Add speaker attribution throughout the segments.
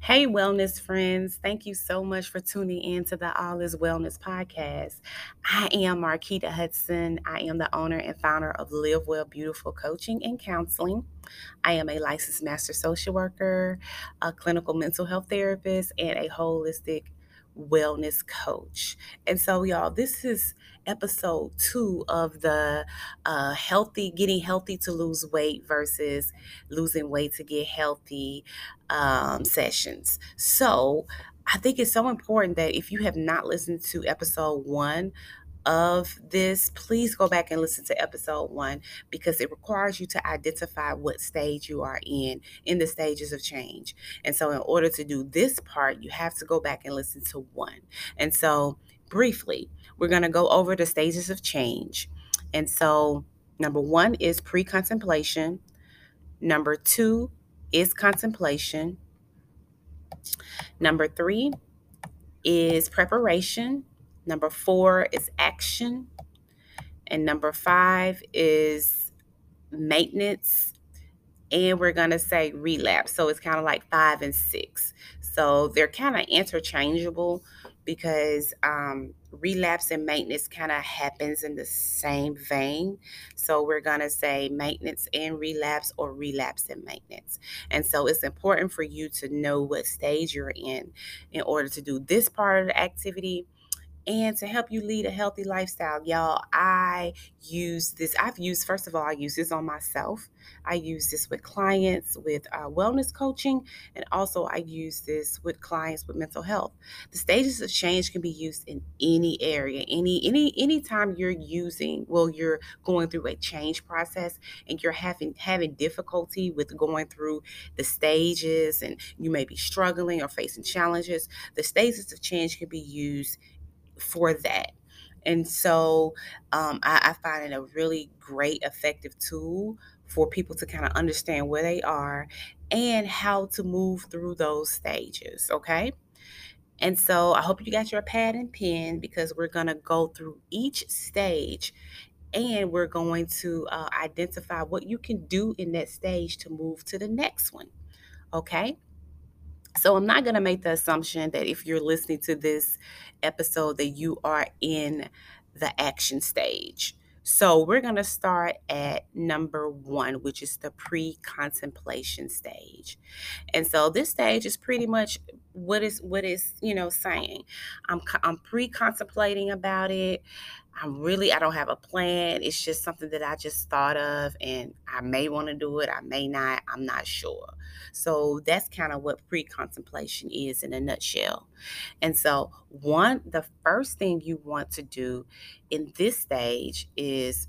Speaker 1: Hey, wellness friends. Thank you so much for tuning in to the All is Wellness podcast. I am Marquita Hudson. I am the owner and founder of Live Well Beautiful Coaching and Counseling. I am a licensed master social worker, a clinical mental health therapist, and a holistic wellness coach. And so, y'all, this is episode two of the uh, healthy, getting healthy to lose weight versus losing weight to get healthy um, sessions. So, I think it's so important that if you have not listened to episode one of this, please go back and listen to episode one because it requires you to identify what stage you are in in the stages of change. And so, in order to do this part, you have to go back and listen to one. And so, briefly, we're going to go over the stages of change. And so, number one is pre contemplation, number two is contemplation, number three is preparation. Number four is action. And number five is maintenance. And we're going to say relapse. So it's kind of like five and six. So they're kind of interchangeable because um, relapse and maintenance kind of happens in the same vein. So we're going to say maintenance and relapse or relapse and maintenance. And so it's important for you to know what stage you're in in order to do this part of the activity and to help you lead a healthy lifestyle. Y'all, I use this. I've used, first of all, I use this on myself. I use this with clients with uh, wellness coaching, and also I use this with clients with mental health. The stages of change can be used in any area, any any anytime you're using, well, you're going through a change process and you're having having difficulty with going through the stages, and you may be struggling or facing challenges. The stages of change can be used for that. And so um, I, I find it a really great, effective tool for people to kind of understand where they are and how to move through those stages. Okay. And so I hope you got your pad and pen because we're going to go through each stage and we're going to uh, identify what you can do in that stage to move to the next one. Okay. So I'm not going to make the assumption that if you're listening to this episode that you are in the action stage. So we're going to start at number 1, which is the pre-contemplation stage. And so this stage is pretty much what is what is, you know, saying. I'm I'm pre-contemplating about it. I'm really, I don't have a plan. It's just something that I just thought of and I may want to do it. I may not. I'm not sure. So that's kind of what pre contemplation is in a nutshell. And so, one, the first thing you want to do in this stage is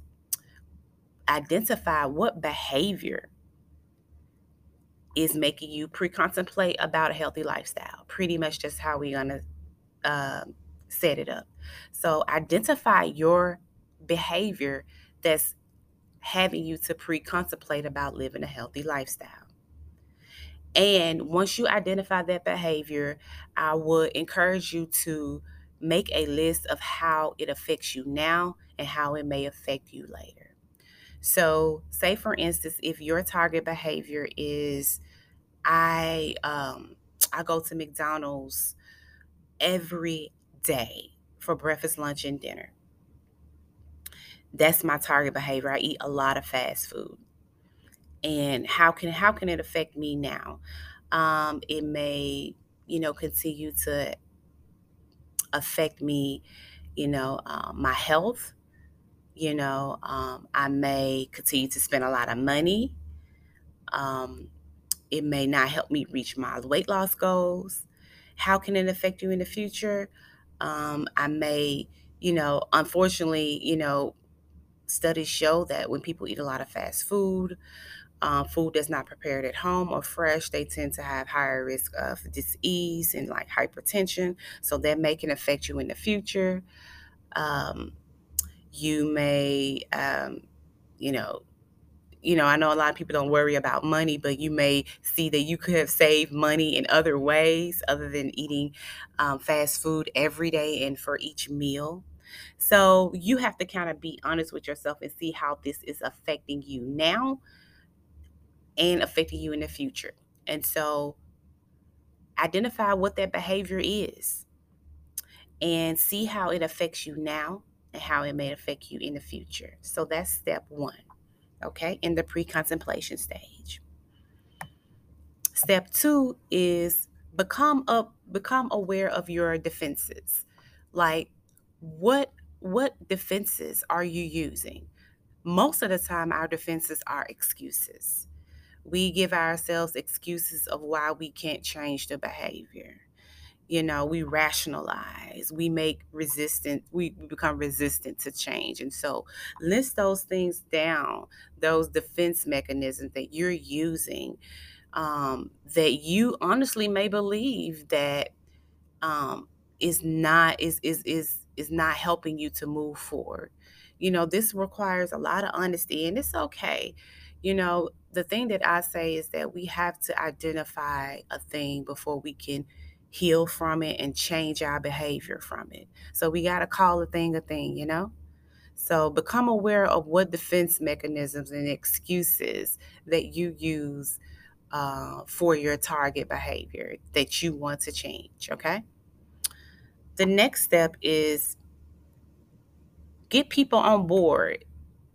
Speaker 1: identify what behavior is making you pre contemplate about a healthy lifestyle. Pretty much just how we're to uh, set it up. So identify your behavior that's having you to pre contemplate about living a healthy lifestyle. And once you identify that behavior, I would encourage you to make a list of how it affects you now and how it may affect you later. So, say for instance, if your target behavior is I um I go to McDonald's every day for breakfast, lunch, and dinner. That's my target behavior. I eat a lot of fast food. And how can how can it affect me now? Um, it may, you know, continue to affect me, you know, um, my health. You know, um, I may continue to spend a lot of money. Um, it may not help me reach my weight loss goals. How can it affect you in the future? Um, I may, you know, unfortunately, you know, studies show that when people eat a lot of fast food, um, food that's not prepared at home or fresh, they tend to have higher risk of disease and like hypertension. So that may can affect you in the future. Um, you may, um, you know, you know, I know a lot of people don't worry about money, but you may see that you could have saved money in other ways other than eating um, fast food every day and for each meal. So you have to kind of be honest with yourself and see how this is affecting you now and affecting you in the future. And so identify what that behavior is and see how it affects you now and how it may affect you in the future. So that's step one, okay, in the pre contemplation stage. Step two is become up become aware of your defenses. Like what what defenses are you using? Most of the time our defenses are excuses. We give ourselves excuses of why we can't change the behavior you know we rationalize we make resistant we become resistant to change. And so list those things down those defense mechanisms that you're using um, that you honestly may believe that um, is not is is is is not helping you to move forward. You know this requires a lot of honesty and it's okay. You know the thing that i say is that we have to identify a thing before we can heal from it and change our behavior from it. So we got to call a thing a thing, you know? So become aware of what defense mechanisms and excuses that you use uh, for your target behavior that you want to change, okay? The next step is get people on board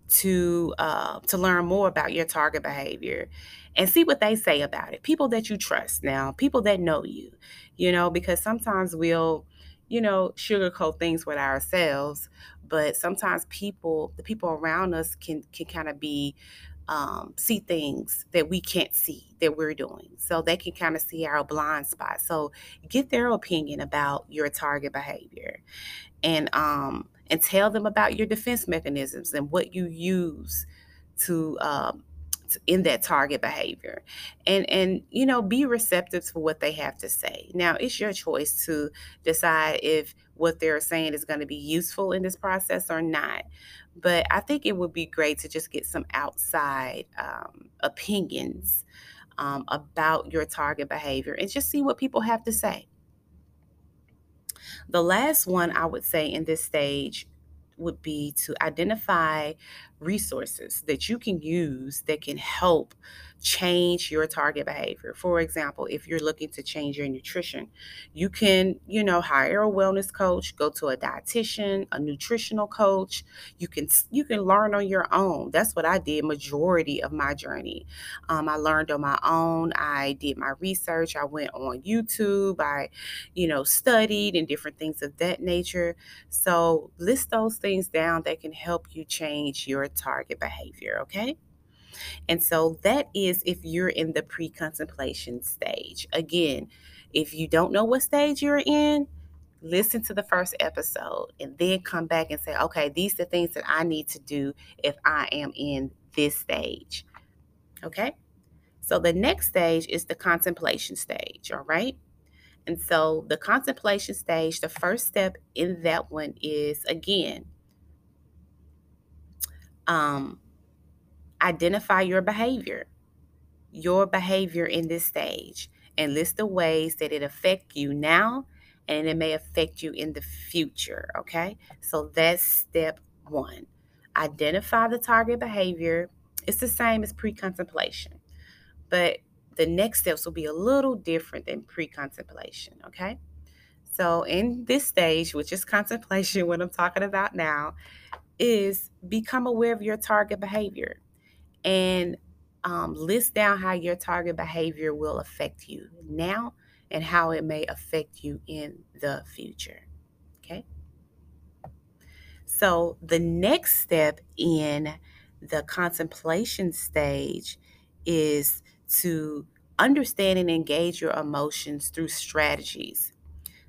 Speaker 1: to uh, to learn more about your target behavior and see what they say about it. People that you trust now, people that know you, you know, because sometimes we'll, you know, sugarcoat things with ourselves, but sometimes people, the people around us can can kind of be um, see things that we can't see that we're doing. So they can kind of see our blind spot. So get their opinion about your target behavior. And um, and tell them about your defense mechanisms and what you use to um, in that target behavior and and you know be receptive to what they have to say. Now it's your choice to decide if what they're saying is going to be useful in this process or not but i think it would be great to just get some outside um, opinions um, about your target behavior and just see what people have to say. The last one I would say in this stage would be to identify resources that you can use that can help change your target behavior. For example, if you're looking to change your nutrition, you can, you know, hire a wellness coach, go to a dietitian, a nutritional coach. You can you can learn on your own. That's what I did majority of my journey. Um, I learned on my own. I did my research. I went on YouTube. I, you know, studied and different things of that nature. So list those things down that can help you change your target behavior. Okay. And so that is if you're in the pre contemplation stage. Again, if you don't know what stage you're in, listen to the first episode and then come back and say, okay, these are the things that I need to do if I am in this stage. Okay? So the next stage is the contemplation stage, all right? And so the contemplation stage, the first step in that one is again, um, identify your behavior, your behavior in this stage, and list the ways that it affect you now and it may affect you in the future. Okay, so that's step one. Identify the target behavior. It's the same as pre contemplation, but the next steps will be a little different than pre contemplation. Okay, so in this stage, which is contemplation, what I'm talking about now, is become aware of your target behavior and um, list down how your target behavior will affect you now and how it may affect you in the future. Okay. So, the next step in the contemplation stage is to understand and engage your emotions through strategies,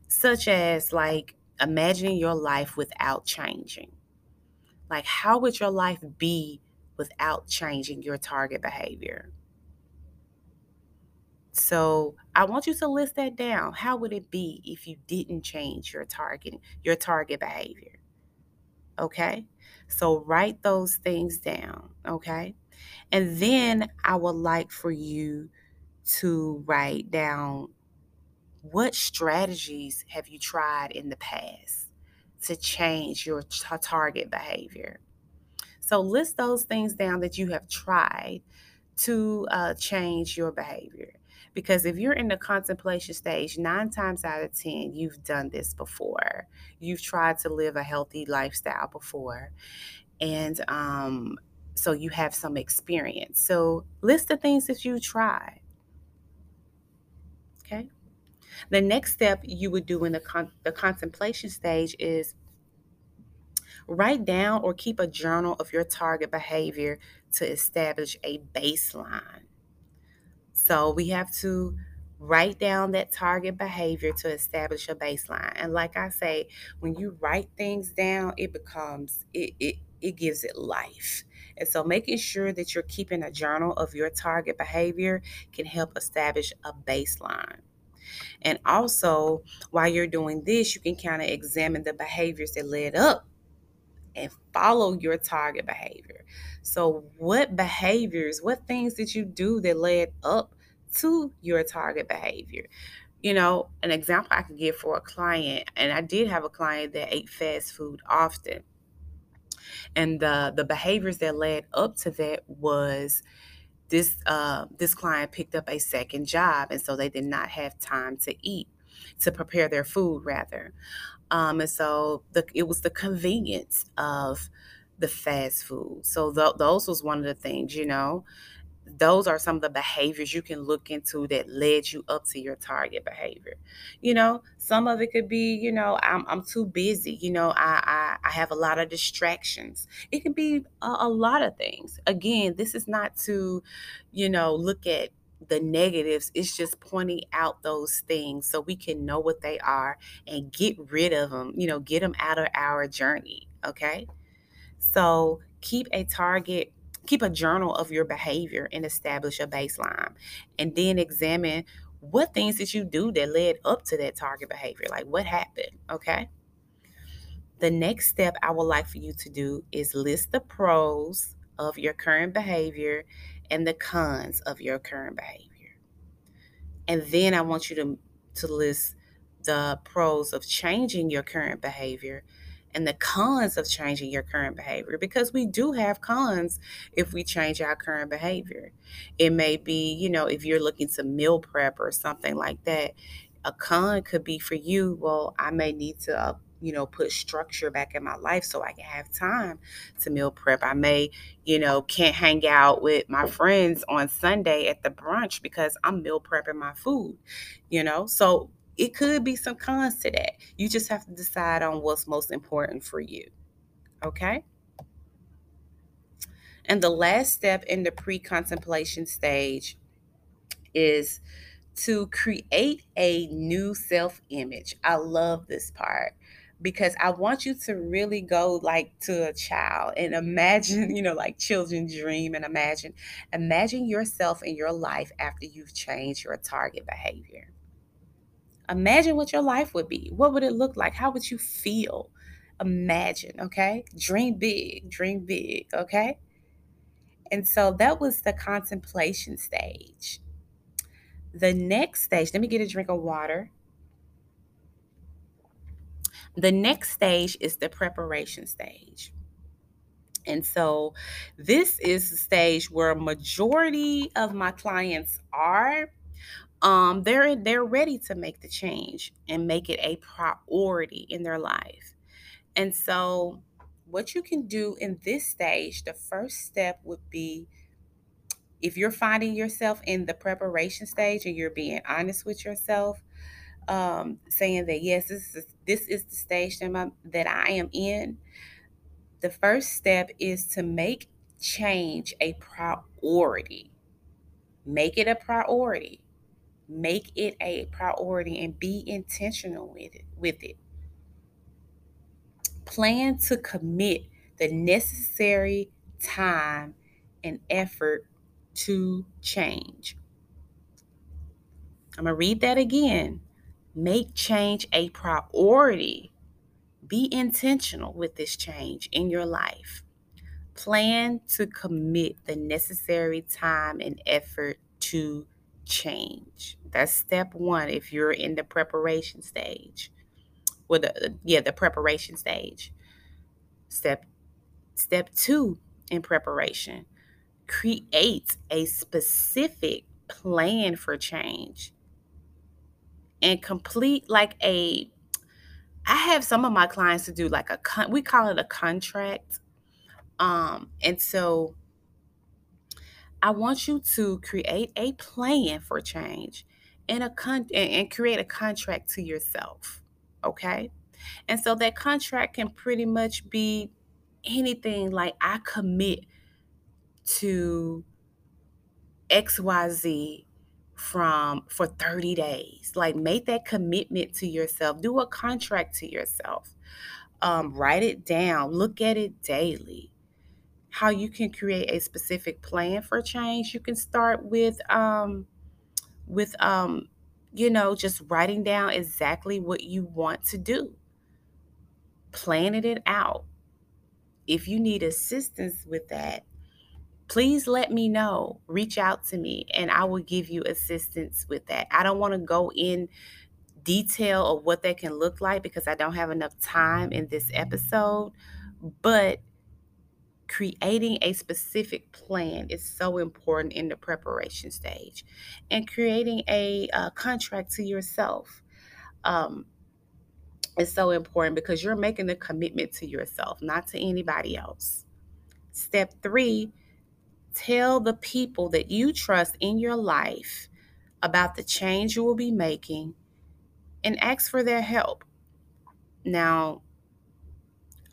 Speaker 1: such as like imagining your life without changing. Like, how would your life be without changing your target behavior. So I want you to list that down. How would it be if you didn't change your target, your target behavior? Okay. So write those things down. Okay. And then I would like for you to write down what strategies have you tried in the past to change your t- target behavior. So list those things down that you have tried to uh, change your behavior. Because if you're in the contemplation stage, nine times out of 10, you've done this before. You've tried to live a healthy lifestyle before. And um, so you have some experience. So list the things that you tried. The next step you would do in the, con- the contemplation stage is write down or keep a journal of your target behavior to establish a baseline. So we have to write down that target behavior to establish a baseline. And like I say, when you write things down, it becomes it it, it gives it life. And so making sure that you're keeping a journal of your target behavior can help establish a baseline. And also, while you're doing this, you can kind of examine the behaviors that led up and follow your target behavior. So, what behaviors, what things did you do that led up to your target behavior? You know, an example I could give for a client, and I did have a client that ate fast food often. And the the behaviors that led up to that was this uh, this client picked up a second job, and so they did not have time to eat, to prepare their food rather. Um, and so the, it was the convenience of the fast food. So th- those was one of the things, you know those are some of the behaviors you can look into that led you up to your target behavior. You know some of it could be you know i'm, I'm too busy you know I, I, I have a lot of distractions. It can be a, a lot of things. Again this is not to you know look at the negatives it's just pointing out those things so we can know what they are and get rid of them you know get them out of our journey okay? So keep a target keep a journal of your behavior and establish a baseline and then examine what things did you do that led up to that target behavior like what happened okay? The next step i would like for you to do is list the pros of your current behavior and the cons of your current behavior. And then i want you to to list the pros of changing your current behavior and the cons of changing your current behavior because we do have cons if we change our current behavior. It may be, you know, if you're looking to meal prep or something like that, a con could be for you, well, I may need to uh, you know, put structure back in my life so I can have time to meal prep. I may, you know, can't hang out with my friends on Sunday at the brunch because I'm meal prepping my food, you know. So it could be some cons to that. You just have to decide on what's most important for you. Okay? And the last step in the pre contemplation stage is to create a new self image. I love this part because I want you to really go like to a child and imagine, you know, like children dream and imagine. Imagine yourself in your life after you've changed your target behavior. Imagine what your life would be. What would it look like? How would you feel? Imagine, okay? Dream big, dream big, okay? And so that was the contemplation stage. The next stage, let me get a drink of water. The next stage is the preparation stage. And so this is the stage where a majority of my clients are um, they're they're ready to make the change and make it a priority in their life. And so, what you can do in this stage, the first step would be if you're finding yourself in the preparation stage and you're being honest with yourself, um, saying that yes, this is this is the stage that, my, that I am in. The first step is to make change a priority. Make it a priority make it a priority and be intentional with it with it. Plan to commit the necessary time and effort to change. I'm going to read that again. Make change a priority. Be intentional with this change in your life. Plan to commit the necessary time and effort to change. That's step one if you're in the preparation stage. Well, the, yeah, the preparation stage. Step step two in preparation. Create a specific plan for change and complete like a I have some of my clients to do like a we call it a contract. Um and so I want you to create a plan for change and a con- and, create a contract to yourself. Okay? And so that contract can pretty much be anything like I commit to XYZ from for 30 days. Like make that commitment to yourself. Do a contract to yourself. Um, write it down. Look at it daily. How you can create a specific plan for change. You can start with um, with um, you know, just writing down exactly what you want to do. Planning it out. If you need assistance with that, please let me know. Reach out to me and I will give you assistance with that. I don't want to go in detail of what that can look like because I don't have enough time in this episode, but creating a specific plan is so important in the preparation stage and creating a, uh contract to yourself um, is so important because you're making the commitment to yourself not to anybody else step three Tell the people that you trust in your life about the change you will be making and ask for their help. Now,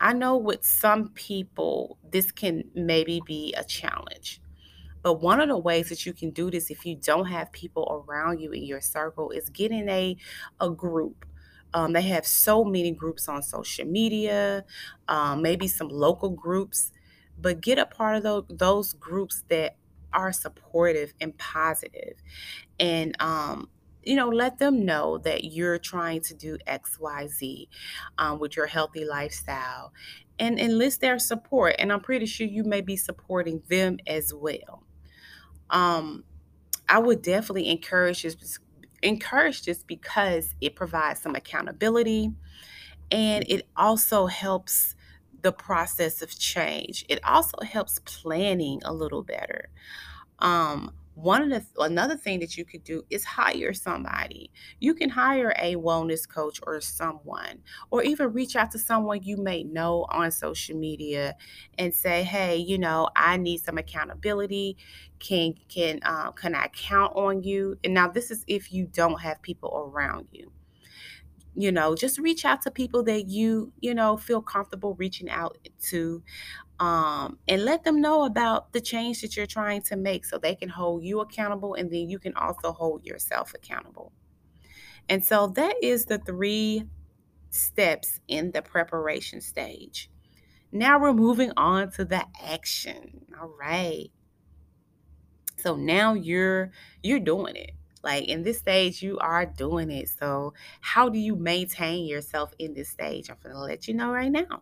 Speaker 1: I know with some people, this can maybe be a challenge. But one of the ways that you can do this if you don't have people around you in your circle is getting a, a group. Um, they have so many groups on social media, um, maybe some local groups but get a part of those, those groups that are supportive and positive and um, you know let them know that you're trying to do xyz um, with your healthy lifestyle and enlist their support and i'm pretty sure you may be supporting them as well um, i would definitely encourage this encourage this because it provides some accountability and it also helps the process of change. It also helps planning a little better. Um, one of the another thing that you could do is hire somebody. You can hire a wellness coach or someone, or even reach out to someone you may know on social media and say, "Hey, you know, I need some accountability. Can can uh, can I count on you?" And now this is if you don't have people around you you know just reach out to people that you you know feel comfortable reaching out to um, and let them know about the change that you're trying to make so they can hold you accountable and then you can also hold yourself accountable and so that is the three steps in the preparation stage now we're moving on to the action all right so now you're you're doing it like in this stage, you are doing it. So, how do you maintain yourself in this stage? I'm to let you know right now.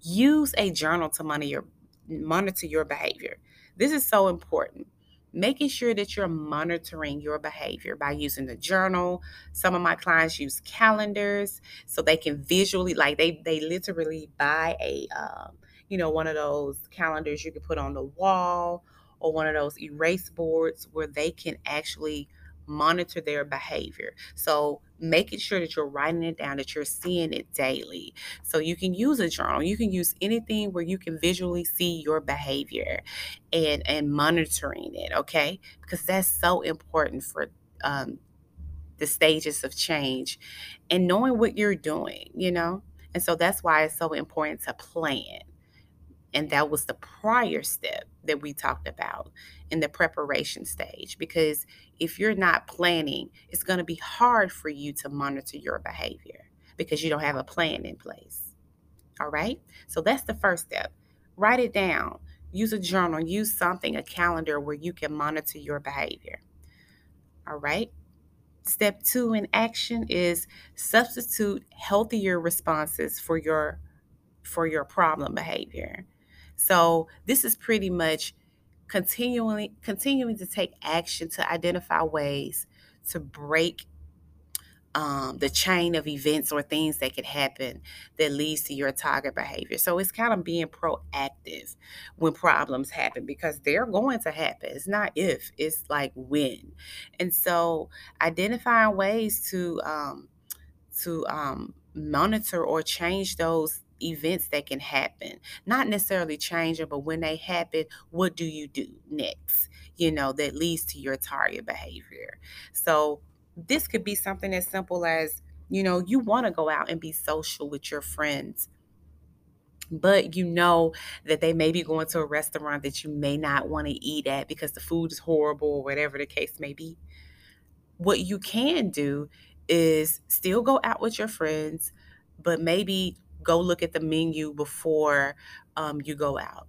Speaker 1: Use a journal to monitor your, monitor your behavior. This is so important. Making sure that you're monitoring your behavior by using the journal. Some of my clients use calendars so they can visually, like they they literally buy a, um, you know, one of those calendars you can put on the wall or one of those erase boards where they can actually monitor their behavior. So making sure that you're writing it down, that you're seeing it daily. So you can use a journal. You can use anything where you can visually see your behavior and and monitoring it. Okay, because that's so important for um, the stages of change and knowing what you're doing. You know, and so that's why it's so important to plan. And that was the prior step that we talked about in the preparation stage. Because if you're not planning, it's going to be hard for you to monitor your behavior because you don't have a plan in place. All right. So that's the first step. Write it down. Use a journal, use something, a calendar where you can monitor your behavior. All right. Step two in action is substitute healthier responses for your for your problem behavior. So this is pretty much continually continuing to take action to identify ways to break um, the chain of events or things that could happen that leads to your target behavior. So it's kind of being proactive when problems happen because they're going to happen. It's not if, it's like when. And so identifying ways to um, to um, monitor or change those events that can happen. Not necessarily change but when they happen, what do you do next? You know, that leads to your target behavior. So this could be something as simple as, you know, you want to go out and be social with your friends but you know that they may be going to a restaurant that you may not want to eat at because the food is horrible or whatever the case may be. What you can do is still go out with your friends, but maybe go look at the menu before um, you go out.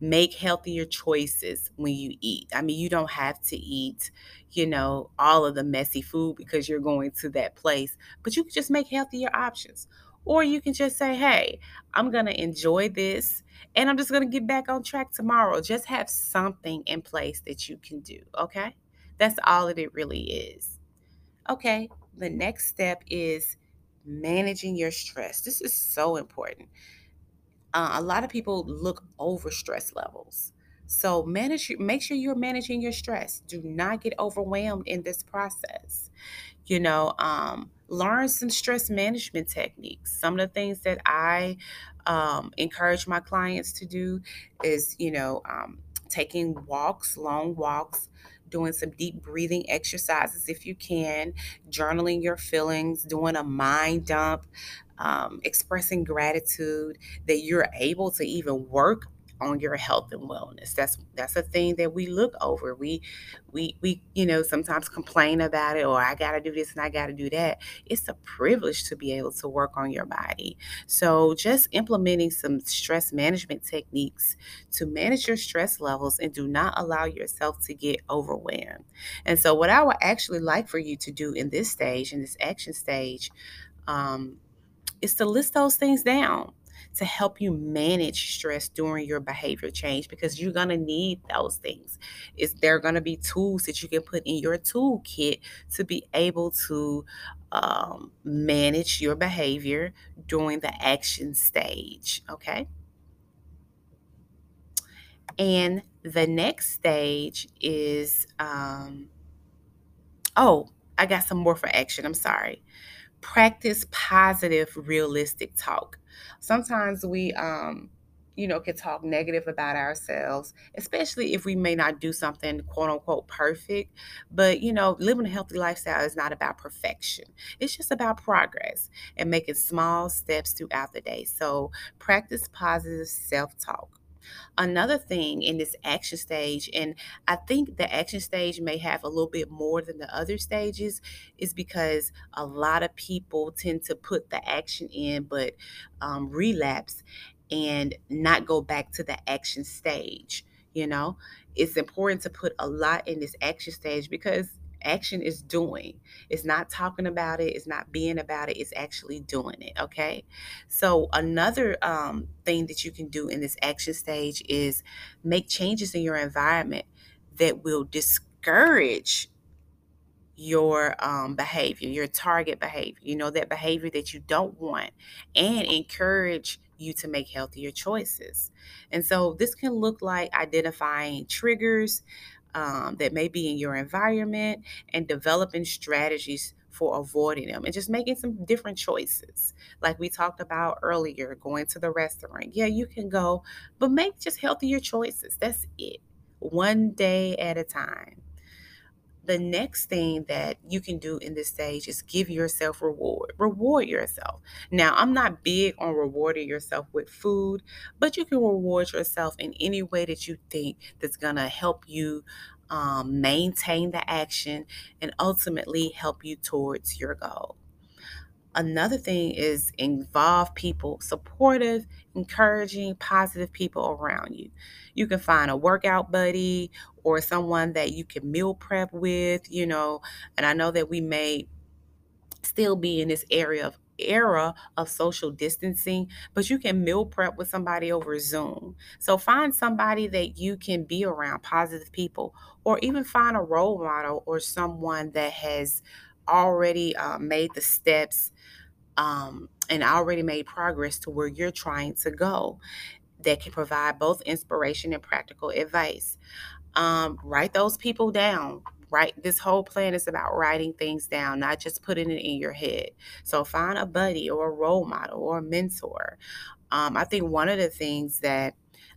Speaker 1: Make healthier choices when you eat. I mean, you don't have to eat, you know, all of the messy food because you're going to that place, but you can just make healthier options. Or you can just say, hey, I'm going to enjoy this and I'm just going to get back on track tomorrow. Just have something in place that you can do. Okay. That's all that it really is. Okay. The next step is managing your stress. This is so important. Uh, a lot of people look over stress levels. So manage make sure you're managing your stress. Do not get overwhelmed in this process. You know, um, learn some stress management techniques. Some of the things that I um, encourage my clients to do is, you know, um, taking walks, long walks, doing some deep breathing exercises if you can, journaling your feelings, doing a mind dump, um, expressing gratitude that you're able to even work on your health and wellness. That's that's a thing that we look over. We we we you know sometimes complain about it or I got to do this and I got to do that. It's a privilege to be able to work on your body. So just implementing some stress management techniques to manage your stress levels and do not allow yourself to get overwhelmed. And so what I would actually like for you to do in this stage in this action stage um, is to list those things down to help you manage stress during your behavior change because you're going to need those things. Is there going to be tools that you can put in your toolkit to be able to um, manage your behavior during the action stage? Okay. And the next stage is, um, oh, I got some more for action. I'm sorry practice positive, realistic talk. Sometimes we, um, you know, can talk negative about ourselves, especially if we may not do something quote unquote perfect. But, you know, living a healthy lifestyle is not about perfection, it's just about progress and making small steps throughout the day. So, practice positive self talk. Another thing in this action stage, and I think the action stage may have a little bit more than the other stages, is because a lot of people tend to put the action in but um, relapse and not go back to the action stage. You know, it's important to put a lot in this action stage because action is doing. It's not talking about it, it's not being about it, it's actually doing it. Okay. So, another um, thing that you can do in this action stage is make changes in your environment that will discourage your um, behavior, your target behavior, you know, that behavior that you don't want, and encourage you to make healthier choices. And so, this can look like identifying triggers, um, that may be in your environment and developing strategies for avoiding them and just making some different choices. Like we talked about earlier, going to the restaurant. Yeah, you can go, but make just healthier choices. That's it. One day at a time the next thing that you can do in this stage is give yourself reward. Reward yourself. Now, I'm not big on rewarding yourself with food, but you can reward yourself in any way that you think that's going to help you um, maintain the action and ultimately help you towards your goal. Another thing is involve people, supportive, encouraging, positive people around you. You can find a workout buddy or someone that you can meal prep with, you know. And I know that we may still be in this area of era of social distancing, but you can meal prep with somebody over Zoom. So find somebody that you can be around, positive people, or even find a role model or someone that has already uh, made the steps um, and already made progress to where you're trying to go that can provide both inspiration and practical advice. Um, write those people down. write this whole plan is about writing things down, not just putting it in your head. So find a buddy or a role model or a mentor. Um, I think one of the things that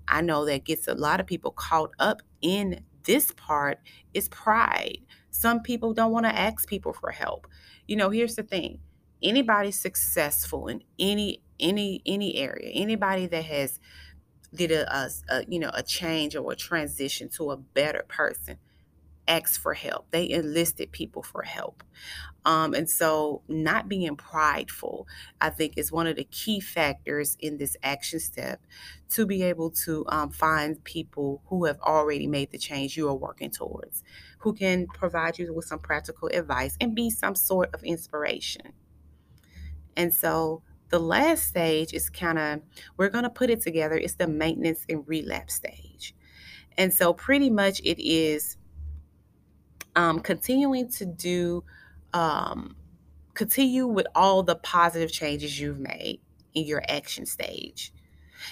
Speaker 1: I know that gets a lot of people caught up in this part is pride. Some people don't want to ask people for help. You know, here's the thing. Anybody successful in any any any area, anybody that has did a, a, a you know a change or a transition to a better person, asked for help. They enlisted people for help. Um, and so, not being prideful, I think, is one of the key factors in this action step to be able to um, find people who have already made the change you are working towards, who can provide you with some practical advice and be some sort of inspiration. And so, the last stage is kind of, we're going to put it together, it's the maintenance and relapse stage. And so, pretty much, it is um, continuing to do, um, continue with all the positive changes you've made in your action stage.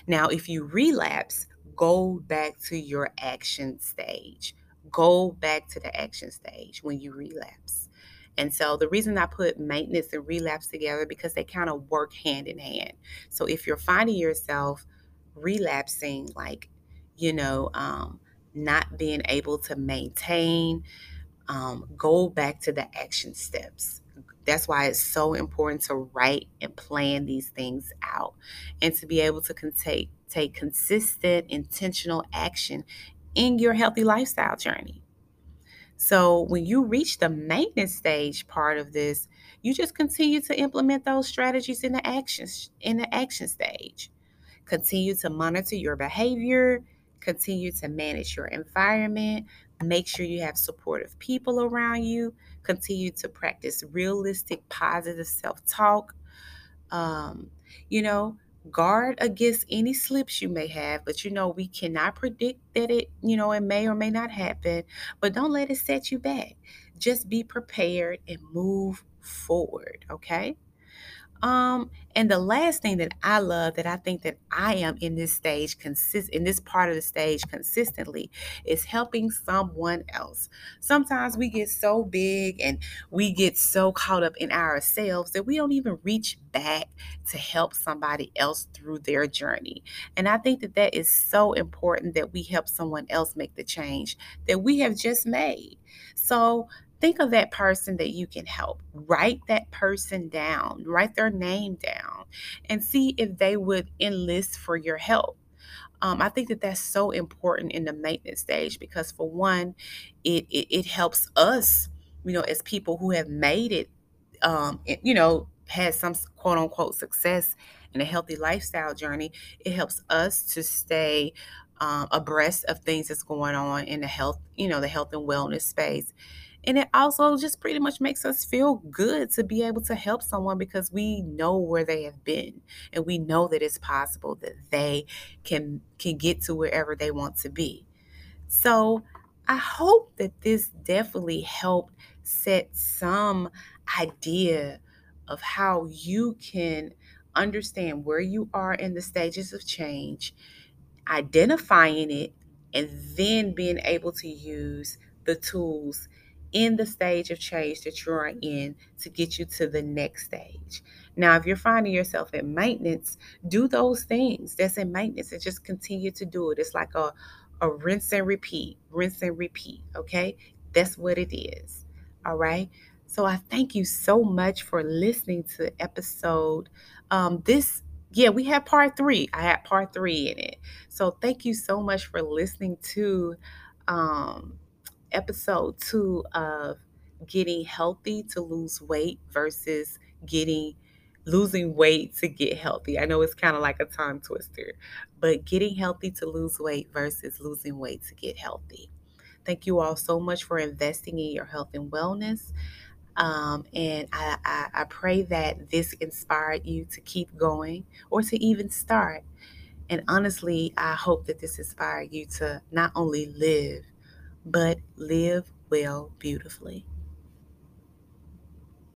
Speaker 1: Now, if you relapse, go back to your action stage. Go back to the action stage when you relapse. And so the reason I put maintenance and relapse together because they kind of work hand in hand. So if you're finding yourself relapsing, like, you know, um, not being able to maintain, um, go back to the action steps. That's why it's so important to write and plan these things out and to be able to take, take consistent, intentional action in your healthy lifestyle journey. So when you reach the maintenance stage part of this, you just continue to implement those strategies in the actions in the action stage. Continue to monitor your behavior, continue to manage your environment, Make sure you have supportive people around you. Continue to practice realistic, positive self talk. Um, you know, guard against any slips you may have, but you know, we cannot predict that it, you know, it may or may not happen, but don't let it set you back. Just be prepared and move forward, okay? Um, and the last thing that I love that I think that I am in this stage consist in this part of the stage consistently is helping someone else. Sometimes we get so big and we get so caught up in ourselves that we don't even reach back to help somebody else through their journey. And I think that that is so important that we help someone else make the change that we have just made. So think of that person that you can help. Write that person down, write their name down, and see if they would enlist for your help. Um, I think that that's so important in the maintenance stage because, for one, it, it, it helps us, you know, as people who have made it, um, it, you know, had some quote unquote success in a healthy lifestyle journey. It helps us to stay um, abreast of things that's going on in the health, you know, the health and wellness space. And it also just pretty much makes us feel good to be able to help someone because we know where they have been and we know that it's possible that they can can get to wherever they want to be. So, I hope that this definitely helped set some idea of how you can understand where you are in the stages of change, identifying it, and then being able to use the tools in the stage of change that you're in to get you to the next stage. Now, if you're finding yourself in maintenance, do those things that's in maintenance and just continue to do it. It's like a, a rinse and repeat, rinse and repeat. Okay. That's what it is. All right. So I thank you so much for listening to episode. Um, this, yeah, we have part three. I had part three in it. So thank you so much for listening to um episode two of getting healthy to lose weight versus getting losing weight to get healthy. I know it's kind of like a tongue twister, but getting healthy to lose weight versus losing weight to get healthy. Thank you all so much for investing in your health and wellness. Um, and I, I, I pray that this inspired you to keep going or to even start. And honestly, I hope that this inspired you to not only live, but live well beautifully.